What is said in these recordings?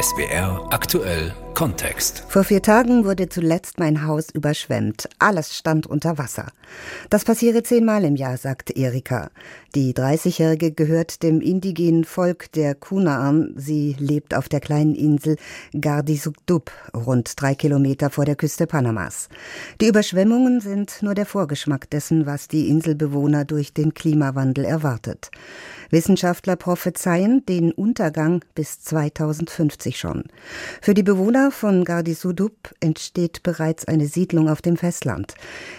SWR aktuell Kontext. Vor vier Tagen wurde zuletzt mein Haus überschwemmt. Alles stand unter Wasser. Das passiere zehnmal im Jahr, sagt Erika. Die 30-Jährige gehört dem indigenen Volk der Kunaan. Sie lebt auf der kleinen Insel Gardisugdub, rund drei Kilometer vor der Küste Panamas. Die Überschwemmungen sind nur der Vorgeschmack dessen, was die Inselbewohner durch den Klimawandel erwartet. Wissenschaftler prophezeien den Untergang bis 2050 schon. Für die Bewohner von Gardisudub entsteht bereits eine Siedlung auf dem Festland.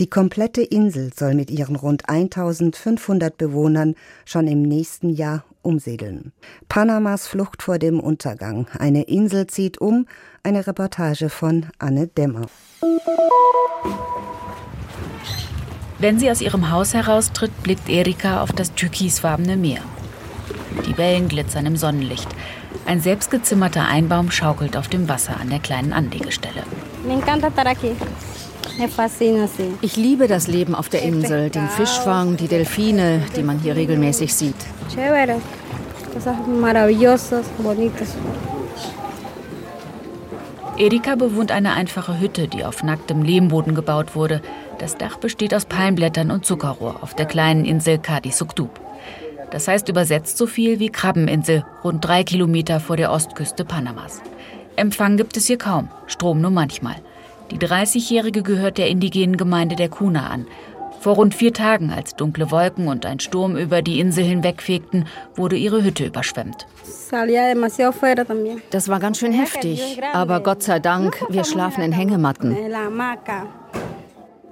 Die komplette Insel soll mit ihren rund 1500 Bewohnern schon im nächsten Jahr umsiedeln. Panamas Flucht vor dem Untergang. Eine Insel zieht um. Eine Reportage von Anne Dämmer. Wenn sie aus ihrem Haus heraustritt, blickt Erika auf das türkisfarbene Meer. Die Wellen glitzern im Sonnenlicht. Ein selbstgezimmerter Einbaum schaukelt auf dem Wasser an der kleinen Anlegestelle. Ich liebe das Leben auf der Insel, den Fischfang, die Delfine, die man hier regelmäßig sieht. Erika bewohnt eine einfache Hütte, die auf nacktem Lehmboden gebaut wurde. Das Dach besteht aus Palmblättern und Zuckerrohr auf der kleinen Insel Kadi Sukdub. Das heißt übersetzt so viel wie Krabbeninsel, rund drei Kilometer vor der Ostküste Panamas. Empfang gibt es hier kaum, Strom nur manchmal. Die 30-Jährige gehört der indigenen Gemeinde der Kuna an. Vor rund vier Tagen, als dunkle Wolken und ein Sturm über die Insel hinwegfegten, wurde ihre Hütte überschwemmt. Das war ganz schön heftig, aber Gott sei Dank, wir schlafen in Hängematten.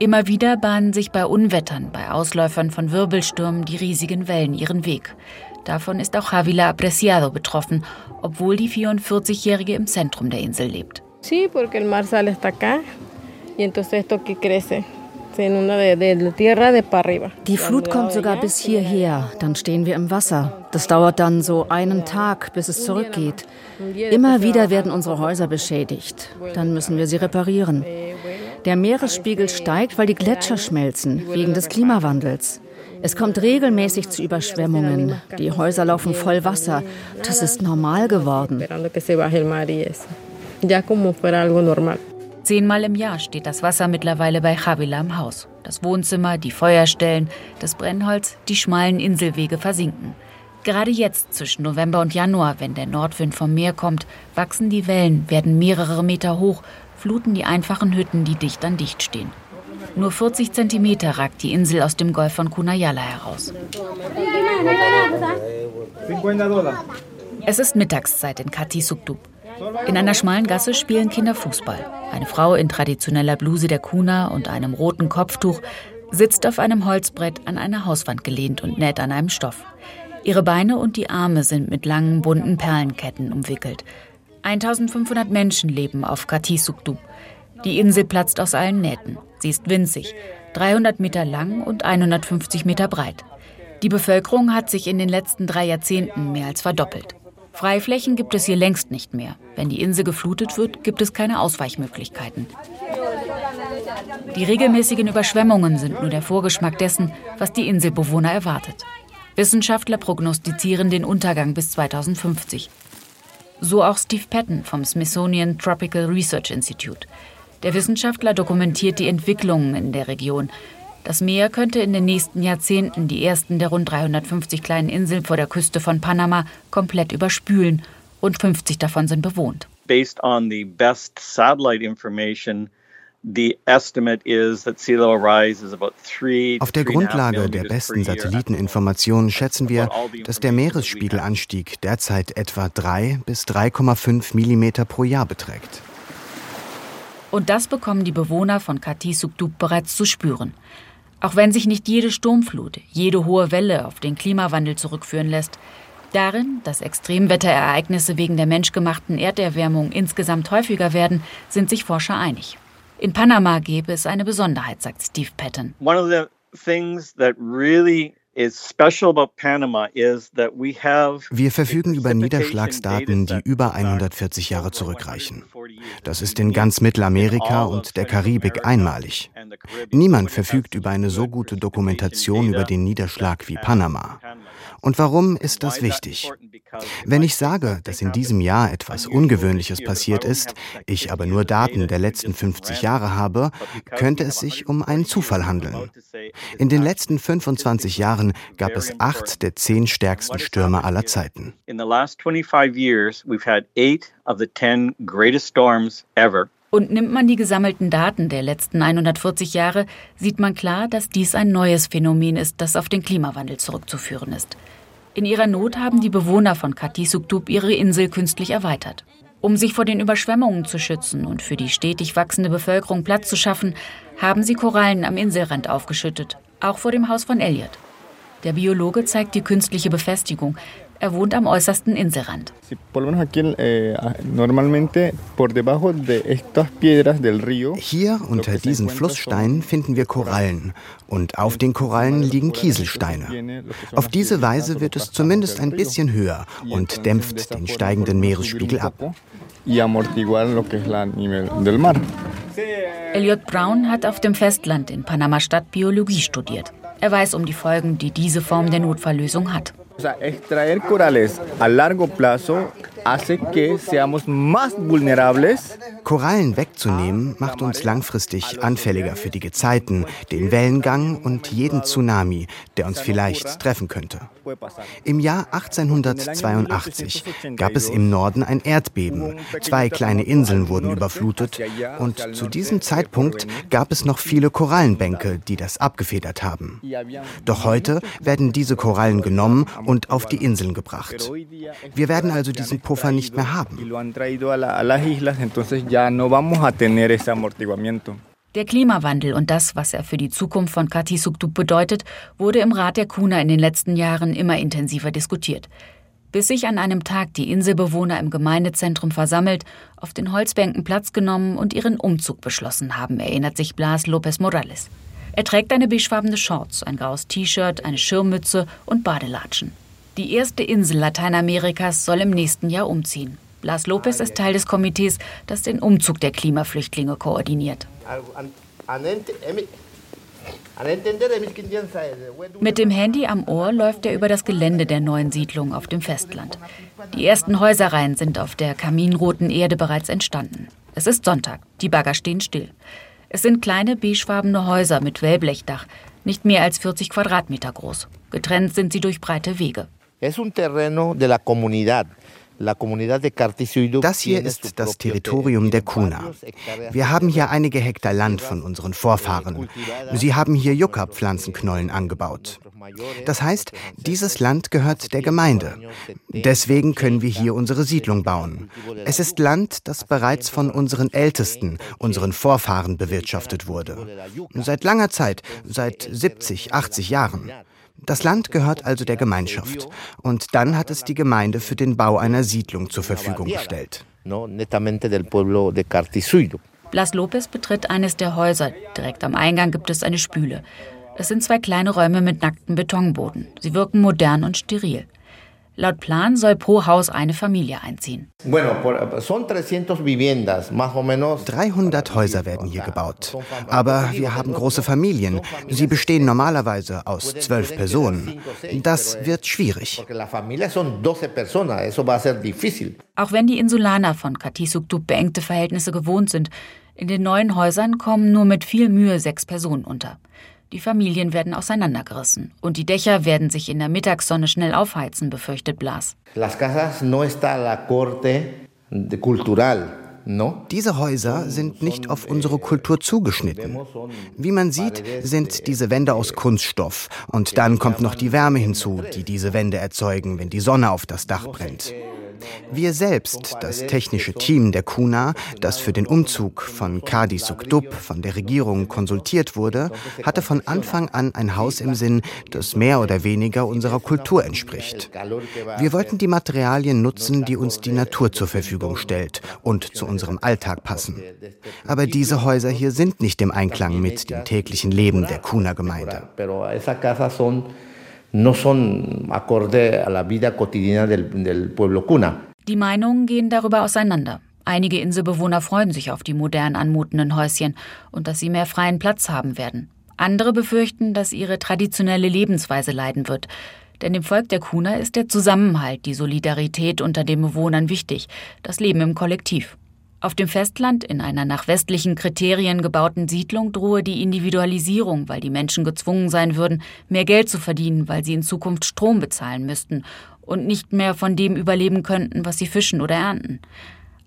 Immer wieder bahnen sich bei Unwettern, bei Ausläufern von Wirbelstürmen die riesigen Wellen ihren Weg. Davon ist auch Javila Apreciado betroffen, obwohl die 44-Jährige im Zentrum der Insel lebt. Sí, porque el mar sale hasta acá y entonces esto que crece. Die Flut kommt sogar bis hierher, dann stehen wir im Wasser. Das dauert dann so einen Tag, bis es zurückgeht. Immer wieder werden unsere Häuser beschädigt. Dann müssen wir sie reparieren. Der Meeresspiegel steigt, weil die Gletscher schmelzen, wegen des Klimawandels. Es kommt regelmäßig zu Überschwemmungen. Die Häuser laufen voll Wasser. Das ist normal geworden. Zehnmal im Jahr steht das Wasser mittlerweile bei Chavila im Haus. Das Wohnzimmer, die Feuerstellen, das Brennholz, die schmalen Inselwege versinken. Gerade jetzt, zwischen November und Januar, wenn der Nordwind vom Meer kommt, wachsen die Wellen, werden mehrere Meter hoch, fluten die einfachen Hütten, die dicht an dicht stehen. Nur 40 Zentimeter ragt die Insel aus dem Golf von Kunayala heraus. Es ist Mittagszeit in Kati Sukdub. In einer schmalen Gasse spielen Kinder Fußball. Eine Frau in traditioneller Bluse der Kuna und einem roten Kopftuch sitzt auf einem Holzbrett an einer Hauswand gelehnt und näht an einem Stoff. Ihre Beine und die Arme sind mit langen bunten Perlenketten umwickelt. 1500 Menschen leben auf Katisukdub. Die Insel platzt aus allen Nähten. Sie ist winzig, 300 Meter lang und 150 Meter breit. Die Bevölkerung hat sich in den letzten drei Jahrzehnten mehr als verdoppelt. Freiflächen gibt es hier längst nicht mehr. Wenn die Insel geflutet wird, gibt es keine Ausweichmöglichkeiten. Die regelmäßigen Überschwemmungen sind nur der Vorgeschmack dessen, was die Inselbewohner erwartet. Wissenschaftler prognostizieren den Untergang bis 2050. So auch Steve Patton vom Smithsonian Tropical Research Institute. Der Wissenschaftler dokumentiert die Entwicklungen in der Region, das Meer könnte in den nächsten Jahrzehnten die ersten der rund 350 kleinen Inseln vor der Küste von Panama komplett überspülen. Rund 50 davon sind bewohnt. Based on the best satellite information auf der Grundlage der besten Satelliteninformationen schätzen wir, dass der Meeresspiegelanstieg derzeit etwa 3 bis 3,5 Millimeter pro Jahr beträgt. Und das bekommen die Bewohner von Kati Sukdub bereits zu spüren. Auch wenn sich nicht jede Sturmflut, jede hohe Welle auf den Klimawandel zurückführen lässt, darin, dass Extremwetterereignisse wegen der menschgemachten Erderwärmung insgesamt häufiger werden, sind sich Forscher einig. In Panama gäbe es eine Besonderheit, sagt Steve Patton. One of the things that really wir verfügen über Niederschlagsdaten, die über 140 Jahre zurückreichen. Das ist in ganz Mittelamerika und der Karibik einmalig. Niemand verfügt über eine so gute Dokumentation über den Niederschlag wie Panama. Und warum ist das wichtig? Wenn ich sage, dass in diesem Jahr etwas Ungewöhnliches passiert ist, ich aber nur Daten der letzten 50 Jahre habe, könnte es sich um einen Zufall handeln. In den letzten 25 Jahren gab es acht der zehn stärksten Stürme aller Zeiten. In the last 25 years we've had eight of the 10 greatest storms ever. Und nimmt man die gesammelten Daten der letzten 140 Jahre, sieht man klar, dass dies ein neues Phänomen ist, das auf den Klimawandel zurückzuführen ist. In ihrer Not haben die Bewohner von Katisuktup ihre Insel künstlich erweitert. Um sich vor den Überschwemmungen zu schützen und für die stetig wachsende Bevölkerung Platz zu schaffen, haben sie Korallen am Inselrand aufgeschüttet, auch vor dem Haus von Elliot. Der Biologe zeigt die künstliche Befestigung, er wohnt am äußersten Inselrand. Eh, Hier unter diesen Flusssteinen finden wir Korallen und auf den Korallen liegen Kieselsteine. Auf diese Weise wird es zumindest ein bisschen höher und dämpft den steigenden Meeresspiegel ab. Elliot Brown hat auf dem Festland in Panama-Stadt Biologie studiert. Er weiß um die Folgen, die diese Form der Notfalllösung hat. Korallen wegzunehmen macht uns langfristig anfälliger für die Gezeiten, den Wellengang und jeden Tsunami, der uns vielleicht treffen könnte. Im Jahr 1882 gab es im Norden ein Erdbeben. Zwei kleine Inseln wurden überflutet und zu diesem Zeitpunkt gab es noch viele Korallenbänke, die das abgefedert haben. Doch heute werden diese Korallen genommen und auf die Inseln gebracht. Wir werden also diesen Puffer nicht mehr haben. Der Klimawandel und das, was er für die Zukunft von Katisuktup bedeutet, wurde im Rat der Kuna in den letzten Jahren immer intensiver diskutiert. Bis sich an einem Tag die Inselbewohner im Gemeindezentrum versammelt, auf den Holzbänken Platz genommen und ihren Umzug beschlossen haben, erinnert sich Blas Lopez Morales. Er trägt eine beigefarbene Shorts, ein graues T-Shirt, eine Schirmmütze und Badelatschen. Die erste Insel Lateinamerikas soll im nächsten Jahr umziehen. Blas Lopez ist Teil des Komitees, das den Umzug der Klimaflüchtlinge koordiniert. Mit dem Handy am Ohr läuft er über das Gelände der neuen Siedlung auf dem Festland. Die ersten Häuserreihen sind auf der kaminroten Erde bereits entstanden. Es ist Sonntag, die Bagger stehen still. Es sind kleine beigefarbene Häuser mit Wellblechdach, nicht mehr als 40 Quadratmeter groß. Getrennt sind sie durch breite Wege. Das hier ist das Territorium der Kuna. Wir haben hier einige Hektar Land von unseren Vorfahren. Sie haben hier Yucca-Pflanzenknollen angebaut. Das heißt, dieses Land gehört der Gemeinde. Deswegen können wir hier unsere Siedlung bauen. Es ist Land, das bereits von unseren Ältesten, unseren Vorfahren bewirtschaftet wurde. Seit langer Zeit, seit 70, 80 Jahren. Das Land gehört also der Gemeinschaft. Und dann hat es die Gemeinde für den Bau einer Siedlung zur Verfügung gestellt. Blas Lopez betritt eines der Häuser. Direkt am Eingang gibt es eine Spüle. Es sind zwei kleine Räume mit nacktem Betonboden. Sie wirken modern und steril. Laut Plan soll pro Haus eine Familie einziehen. 300 Häuser werden hier gebaut. Aber wir haben große Familien. Sie bestehen normalerweise aus zwölf Personen. Das wird schwierig. Auch wenn die Insulaner von Katisuktup beengte Verhältnisse gewohnt sind, in den neuen Häusern kommen nur mit viel Mühe sechs Personen unter. Die Familien werden auseinandergerissen und die Dächer werden sich in der Mittagssonne schnell aufheizen, befürchtet Blas. Diese Häuser sind nicht auf unsere Kultur zugeschnitten. Wie man sieht, sind diese Wände aus Kunststoff und dann kommt noch die Wärme hinzu, die diese Wände erzeugen, wenn die Sonne auf das Dach brennt. Wir selbst, das technische Team der KUNA, das für den Umzug von Kadi Sukdub von der Regierung konsultiert wurde, hatte von Anfang an ein Haus im Sinn, das mehr oder weniger unserer Kultur entspricht. Wir wollten die Materialien nutzen, die uns die Natur zur Verfügung stellt und zu unserem Alltag passen. Aber diese Häuser hier sind nicht im Einklang mit dem täglichen Leben der Kuna-Gemeinde no son acorde a la vida cotidiana del, del pueblo cuna. Die Meinungen gehen darüber auseinander. Einige Inselbewohner freuen sich auf die modern anmutenden Häuschen und dass sie mehr freien Platz haben werden. Andere befürchten, dass ihre traditionelle Lebensweise leiden wird. Denn dem Volk der Kuna ist der Zusammenhalt, die Solidarität unter den Bewohnern wichtig, das Leben im Kollektiv. Auf dem Festland, in einer nach westlichen Kriterien gebauten Siedlung, drohe die Individualisierung, weil die Menschen gezwungen sein würden, mehr Geld zu verdienen, weil sie in Zukunft Strom bezahlen müssten und nicht mehr von dem überleben könnten, was sie fischen oder ernten.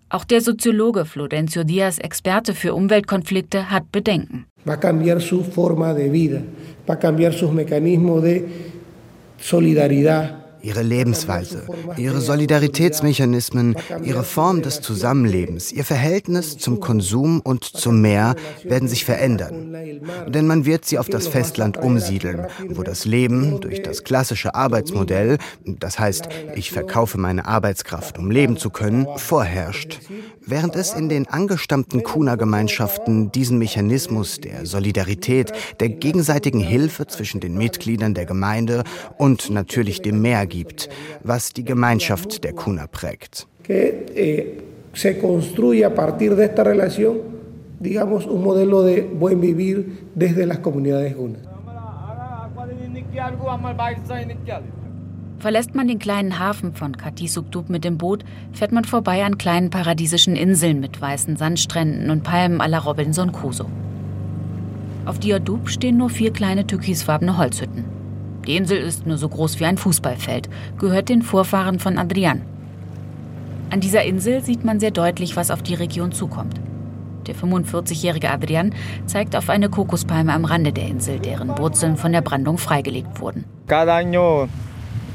Auch der Soziologe Florencio Diaz, Experte für Umweltkonflikte, hat Bedenken. Va a cambiar su forma de vida, va a cambiar sus mecanismos de solidaridad ihre Lebensweise, ihre Solidaritätsmechanismen, ihre Form des Zusammenlebens, ihr Verhältnis zum Konsum und zum Meer werden sich verändern. Denn man wird sie auf das Festland umsiedeln, wo das Leben durch das klassische Arbeitsmodell, das heißt, ich verkaufe meine Arbeitskraft, um leben zu können, vorherrscht. Während es in den angestammten Kuna-Gemeinschaften diesen Mechanismus der Solidarität, der gegenseitigen Hilfe zwischen den Mitgliedern der Gemeinde und natürlich dem Meer gibt, was die Gemeinschaft der Kuna prägt. Eh, se construye a partir de esta relación, digamos, un modelo de buen vivir desde las comunidades Kuna. Verlässt man den kleinen Hafen von Katisukdub mit dem Boot, fährt man vorbei an kleinen paradiesischen Inseln mit weißen Sandstränden und Palmen à la Robinson Crusoe. Auf Diadub stehen nur vier kleine türkisfarbene Holzhütten. Die Insel ist nur so groß wie ein Fußballfeld, gehört den Vorfahren von Adrian. An dieser Insel sieht man sehr deutlich, was auf die Region zukommt. Der 45-jährige Adrian zeigt auf eine Kokospalme am Rande der Insel, deren Wurzeln von der Brandung freigelegt wurden. Cada año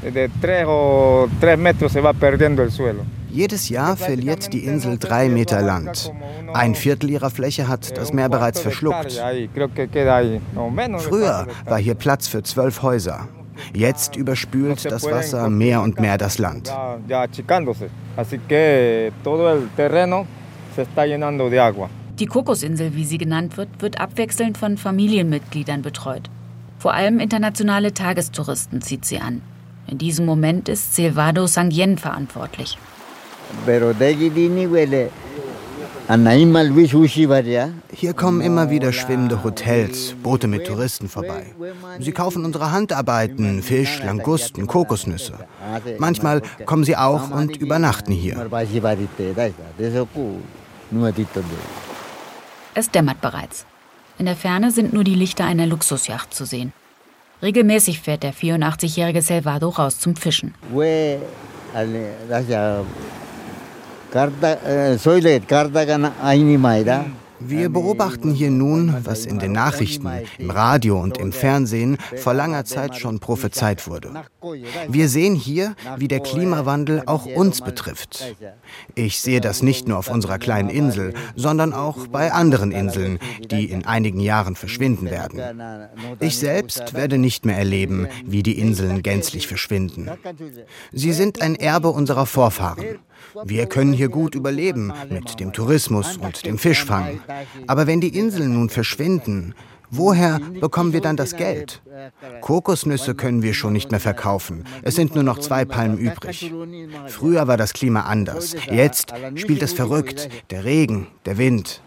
de tres o tres metros se va perdiendo el suelo. Jedes Jahr verliert die Insel drei Meter Land. Ein Viertel ihrer Fläche hat das Meer bereits verschluckt. Früher war hier Platz für zwölf Häuser. Jetzt überspült das Wasser mehr und mehr das Land. Die Kokosinsel, wie sie genannt wird, wird abwechselnd von Familienmitgliedern betreut. Vor allem internationale Tagestouristen zieht sie an. In diesem Moment ist Silvado Sangyen verantwortlich. Hier kommen immer wieder schwimmende Hotels, Boote mit Touristen vorbei. Sie kaufen unsere Handarbeiten, Fisch, Langusten, Kokosnüsse. Manchmal kommen sie auch und übernachten hier. Es dämmert bereits. In der Ferne sind nur die Lichter einer Luxusjacht zu sehen. Regelmäßig fährt der 84-jährige Salvado raus zum Fischen. Wir beobachten hier nun, was in den Nachrichten, im Radio und im Fernsehen vor langer Zeit schon prophezeit wurde. Wir sehen hier, wie der Klimawandel auch uns betrifft. Ich sehe das nicht nur auf unserer kleinen Insel, sondern auch bei anderen Inseln, die in einigen Jahren verschwinden werden. Ich selbst werde nicht mehr erleben, wie die Inseln gänzlich verschwinden. Sie sind ein Erbe unserer Vorfahren. Wir können hier gut überleben mit dem Tourismus und dem Fischfang. Aber wenn die Inseln nun verschwinden, woher bekommen wir dann das Geld? Kokosnüsse können wir schon nicht mehr verkaufen. Es sind nur noch zwei Palmen übrig. Früher war das Klima anders. Jetzt spielt es verrückt. Der Regen, der Wind.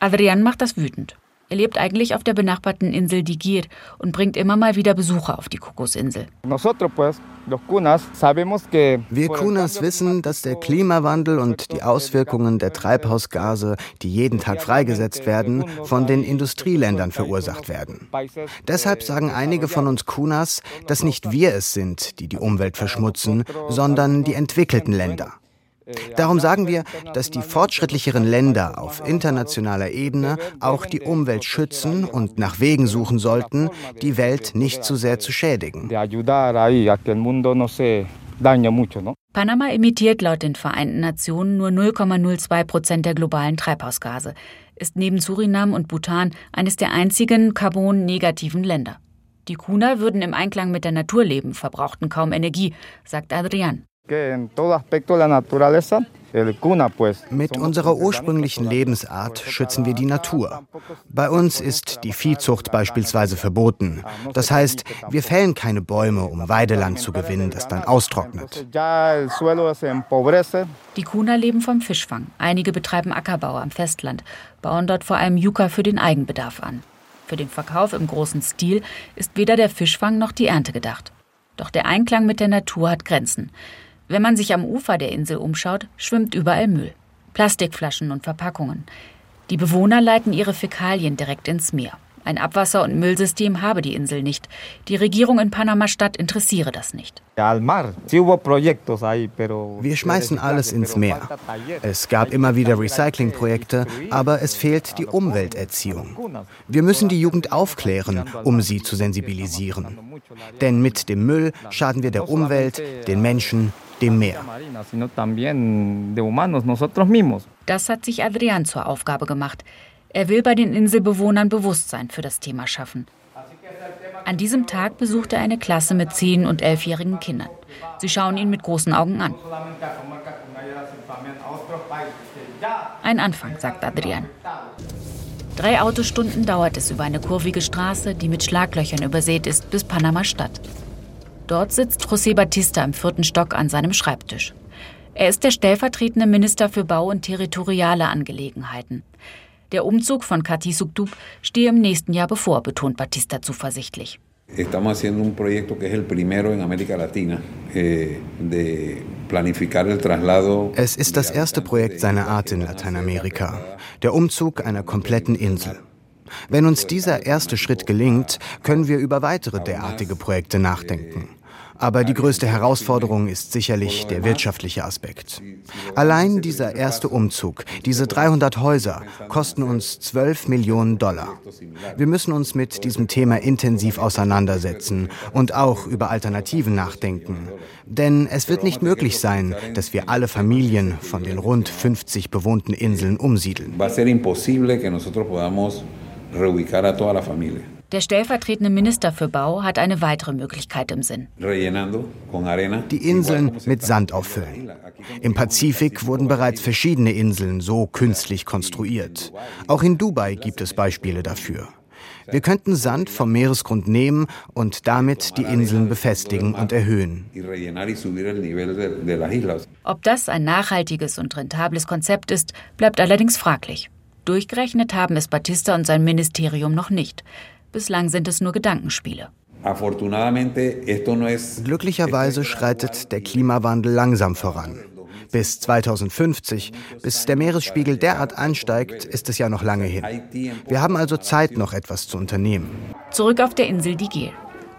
Adrian macht das wütend. Er lebt eigentlich auf der benachbarten Insel Digir und bringt immer mal wieder Besucher auf die Kokosinsel. Wir Kunas wissen, dass der Klimawandel und die Auswirkungen der Treibhausgase, die jeden Tag freigesetzt werden, von den Industrieländern verursacht werden. Deshalb sagen einige von uns Kunas, dass nicht wir es sind, die die Umwelt verschmutzen, sondern die entwickelten Länder. Darum sagen wir, dass die fortschrittlicheren Länder auf internationaler Ebene auch die Umwelt schützen und nach Wegen suchen sollten, die Welt nicht zu sehr zu schädigen. Panama emittiert laut den Vereinten Nationen nur 0,02 Prozent der globalen Treibhausgase, ist neben Surinam und Bhutan eines der einzigen carbon-negativen Länder. Die Kuna würden im Einklang mit der Natur leben, verbrauchten kaum Energie, sagt Adrian. Mit unserer ursprünglichen Lebensart schützen wir die Natur. Bei uns ist die Viehzucht beispielsweise verboten. Das heißt, wir fällen keine Bäume, um Weideland zu gewinnen, das dann austrocknet. Die Kuna leben vom Fischfang. Einige betreiben Ackerbau am Festland, bauen dort vor allem Yucca für den Eigenbedarf an. Für den Verkauf im großen Stil ist weder der Fischfang noch die Ernte gedacht. Doch der Einklang mit der Natur hat Grenzen. Wenn man sich am Ufer der Insel umschaut, schwimmt überall Müll. Plastikflaschen und Verpackungen. Die Bewohner leiten ihre Fäkalien direkt ins Meer. Ein Abwasser- und Müllsystem habe die Insel nicht. Die Regierung in Panama-Stadt interessiere das nicht. Wir schmeißen alles ins Meer. Es gab immer wieder Recyclingprojekte, aber es fehlt die Umwelterziehung. Wir müssen die Jugend aufklären, um sie zu sensibilisieren. Denn mit dem Müll schaden wir der Umwelt, den Menschen, dem Meer. Das hat sich Adrian zur Aufgabe gemacht. Er will bei den Inselbewohnern Bewusstsein für das Thema schaffen. An diesem Tag besucht er eine Klasse mit zehn- und elfjährigen Kindern. Sie schauen ihn mit großen Augen an. Ein Anfang, sagt Adrian. Drei Autostunden dauert es über eine kurvige Straße, die mit Schlaglöchern übersät ist, bis Panama-Stadt. Dort sitzt José Batista im vierten Stock an seinem Schreibtisch. Er ist der stellvertretende Minister für Bau und territoriale Angelegenheiten. Der Umzug von Kati Sukdub stehe im nächsten Jahr bevor, betont Batista zuversichtlich. Estamos haciendo un proyecto que es el primero en América Latina eh, de planificar el traslado. Es ist das erste Projekt seiner Art in Lateinamerika, der Umzug einer kompletten Insel. Wenn uns dieser erste Schritt gelingt, können wir über weitere derartige Projekte nachdenken. Aber die größte Herausforderung ist sicherlich der wirtschaftliche Aspekt. Allein dieser erste Umzug, diese 300 Häuser, kosten uns 12 Millionen Dollar. Wir müssen uns mit diesem Thema intensiv auseinandersetzen und auch über Alternativen nachdenken. Denn es wird nicht möglich sein, dass wir alle Familien von den rund 50 bewohnten Inseln umsiedeln. Va a ser imposible que nosotros podamos reubicar a toda la familia. Der stellvertretende Minister für Bau hat eine weitere Möglichkeit im Sinn. Die Inseln mit Sand auffüllen. Im Pazifik wurden bereits verschiedene Inseln so künstlich konstruiert. Auch in Dubai gibt es Beispiele dafür. Wir könnten Sand vom Meeresgrund nehmen und damit die Inseln befestigen und erhöhen. Ob das ein nachhaltiges und rentables Konzept ist, bleibt allerdings fraglich. Durchgerechnet haben es Batista und sein Ministerium noch nicht. Bislang sind es nur Gedankenspiele. Glücklicherweise schreitet der Klimawandel langsam voran. Bis 2050, bis der Meeresspiegel derart ansteigt, ist es ja noch lange hin. Wir haben also Zeit, noch etwas zu unternehmen. Zurück auf der Insel Digel.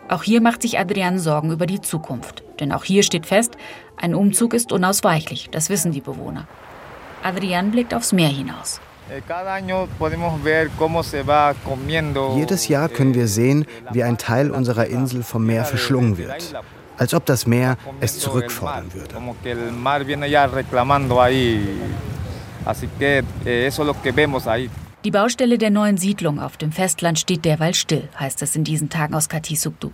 Auch hier macht sich Adrian Sorgen über die Zukunft. Denn auch hier steht fest, ein Umzug ist unausweichlich, das wissen die Bewohner. Adrian blickt aufs Meer hinaus. Jedes Jahr können wir sehen, wie ein Teil unserer Insel vom Meer verschlungen wird. Als ob das Meer es zurückfordern würde. Eh, Die Baustelle der neuen Siedlung auf dem Festland steht derweil still, heißt es in diesen Tagen aus Katisukdub.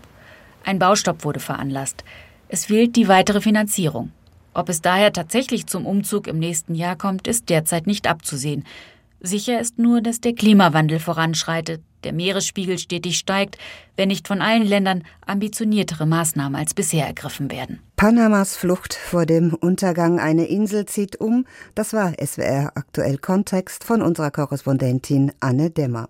Ein Baustopp wurde veranlasst. Es fehlt die weitere Finanzierung. Ob es daher tatsächlich zum Umzug im nächsten Jahr kommt, ist derzeit nicht abzusehen. Sicher ist nur, dass der Klimawandel voranschreitet, der Meeresspiegel stetig steigt, wenn nicht von allen Ländern ambitioniertere Maßnahmen als bisher ergriffen werden. Panamas Flucht vor dem Untergang einer Insel zieht um. Das war SWR aktuell Kontext von unserer Korrespondentin Anne Demmer.